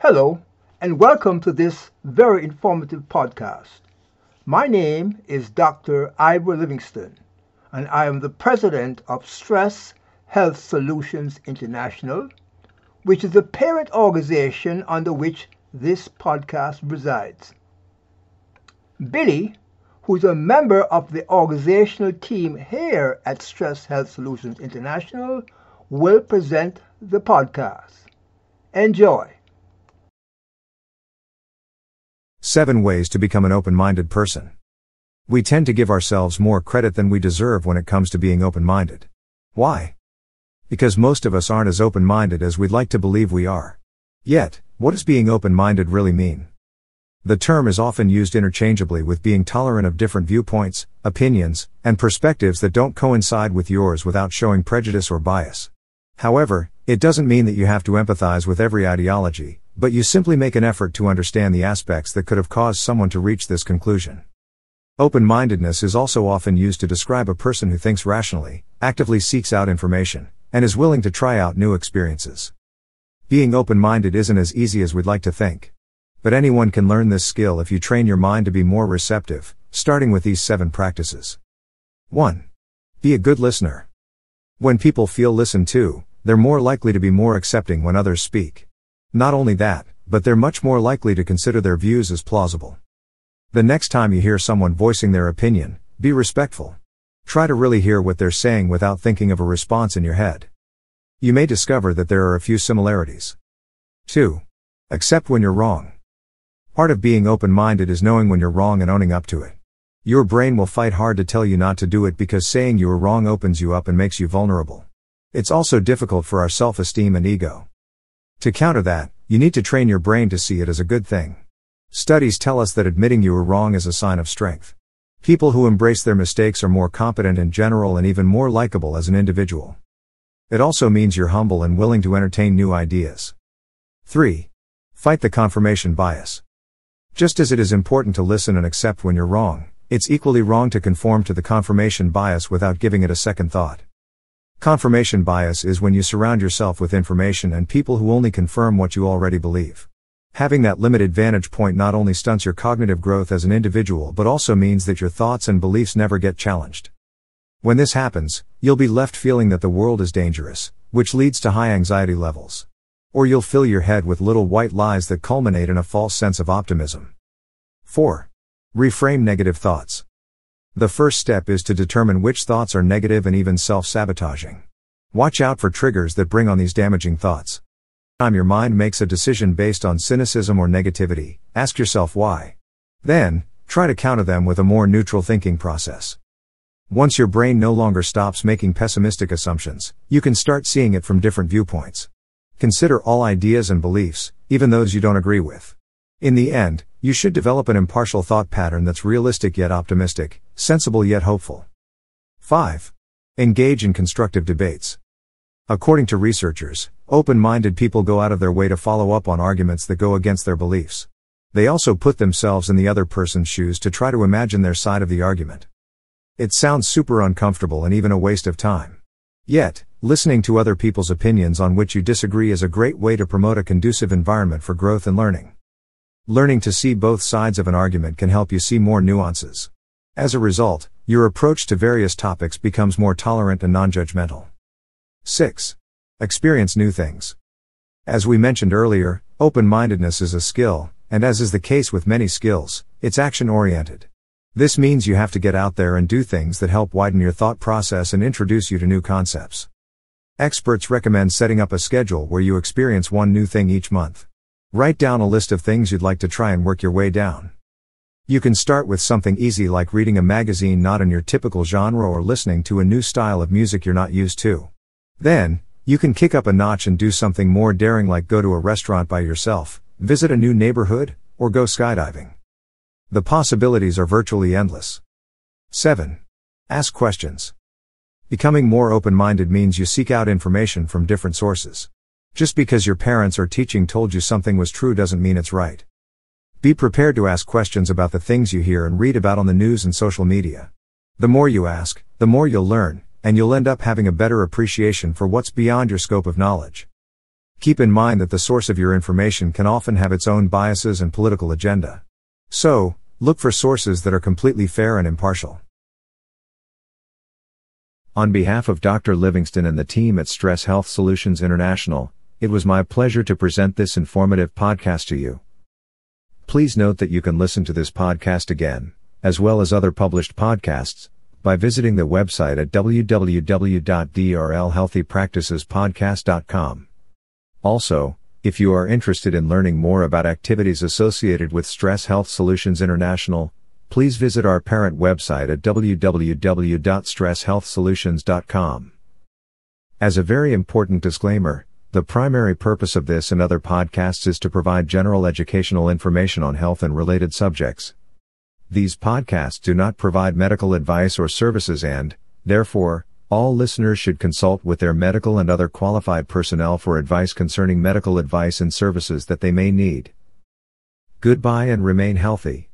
Hello, and welcome to this very informative podcast. My name is Dr. Ivor Livingston, and I am the president of Stress Health Solutions International, which is the parent organization under which this podcast resides. Billy, who's a member of the organizational team here at Stress Health Solutions International, will present the podcast. Enjoy. Seven ways to become an open minded person. We tend to give ourselves more credit than we deserve when it comes to being open minded. Why? Because most of us aren't as open minded as we'd like to believe we are. Yet, what does being open minded really mean? The term is often used interchangeably with being tolerant of different viewpoints, opinions, and perspectives that don't coincide with yours without showing prejudice or bias. However, it doesn't mean that you have to empathize with every ideology, but you simply make an effort to understand the aspects that could have caused someone to reach this conclusion. Open mindedness is also often used to describe a person who thinks rationally, actively seeks out information, and is willing to try out new experiences. Being open minded isn't as easy as we'd like to think. But anyone can learn this skill if you train your mind to be more receptive, starting with these seven practices. 1. Be a good listener. When people feel listened to, they're more likely to be more accepting when others speak. Not only that, but they're much more likely to consider their views as plausible. The next time you hear someone voicing their opinion, be respectful. Try to really hear what they're saying without thinking of a response in your head. You may discover that there are a few similarities. 2. Accept when you're wrong. Part of being open minded is knowing when you're wrong and owning up to it. Your brain will fight hard to tell you not to do it because saying you are wrong opens you up and makes you vulnerable. It's also difficult for our self esteem and ego. To counter that, you need to train your brain to see it as a good thing. Studies tell us that admitting you are wrong is a sign of strength. People who embrace their mistakes are more competent in general and even more likable as an individual. It also means you're humble and willing to entertain new ideas. 3. Fight the confirmation bias. Just as it is important to listen and accept when you're wrong, it's equally wrong to conform to the confirmation bias without giving it a second thought. Confirmation bias is when you surround yourself with information and people who only confirm what you already believe. Having that limited vantage point not only stunts your cognitive growth as an individual but also means that your thoughts and beliefs never get challenged. When this happens, you'll be left feeling that the world is dangerous, which leads to high anxiety levels. Or you'll fill your head with little white lies that culminate in a false sense of optimism. 4. Reframe negative thoughts. The first step is to determine which thoughts are negative and even self sabotaging. Watch out for triggers that bring on these damaging thoughts time your mind makes a decision based on cynicism or negativity, ask yourself why. Then, try to counter them with a more neutral thinking process. Once your brain no longer stops making pessimistic assumptions, you can start seeing it from different viewpoints. Consider all ideas and beliefs, even those you don't agree with. In the end, you should develop an impartial thought pattern that's realistic yet optimistic, sensible yet hopeful. 5. Engage in constructive debates. According to researchers, open minded people go out of their way to follow up on arguments that go against their beliefs. They also put themselves in the other person's shoes to try to imagine their side of the argument. It sounds super uncomfortable and even a waste of time. Yet, listening to other people's opinions on which you disagree is a great way to promote a conducive environment for growth and learning. Learning to see both sides of an argument can help you see more nuances. As a result, your approach to various topics becomes more tolerant and non judgmental. 6. Experience new things. As we mentioned earlier, open mindedness is a skill, and as is the case with many skills, it's action oriented. This means you have to get out there and do things that help widen your thought process and introduce you to new concepts. Experts recommend setting up a schedule where you experience one new thing each month. Write down a list of things you'd like to try and work your way down. You can start with something easy like reading a magazine not in your typical genre or listening to a new style of music you're not used to. Then, you can kick up a notch and do something more daring like go to a restaurant by yourself, visit a new neighborhood, or go skydiving. The possibilities are virtually endless. 7. Ask questions. Becoming more open minded means you seek out information from different sources. Just because your parents or teaching told you something was true doesn't mean it's right. Be prepared to ask questions about the things you hear and read about on the news and social media. The more you ask, the more you'll learn, and you'll end up having a better appreciation for what's beyond your scope of knowledge. Keep in mind that the source of your information can often have its own biases and political agenda. So, look for sources that are completely fair and impartial. On behalf of Dr. Livingston and the team at Stress Health Solutions International, it was my pleasure to present this informative podcast to you. Please note that you can listen to this podcast again, as well as other published podcasts, by visiting the website at www.drlhealthypracticespodcast.com. Also, if you are interested in learning more about activities associated with Stress Health Solutions International, please visit our parent website at www.stresshealthsolutions.com. As a very important disclaimer, the primary purpose of this and other podcasts is to provide general educational information on health and related subjects. These podcasts do not provide medical advice or services and, therefore, all listeners should consult with their medical and other qualified personnel for advice concerning medical advice and services that they may need. Goodbye and remain healthy.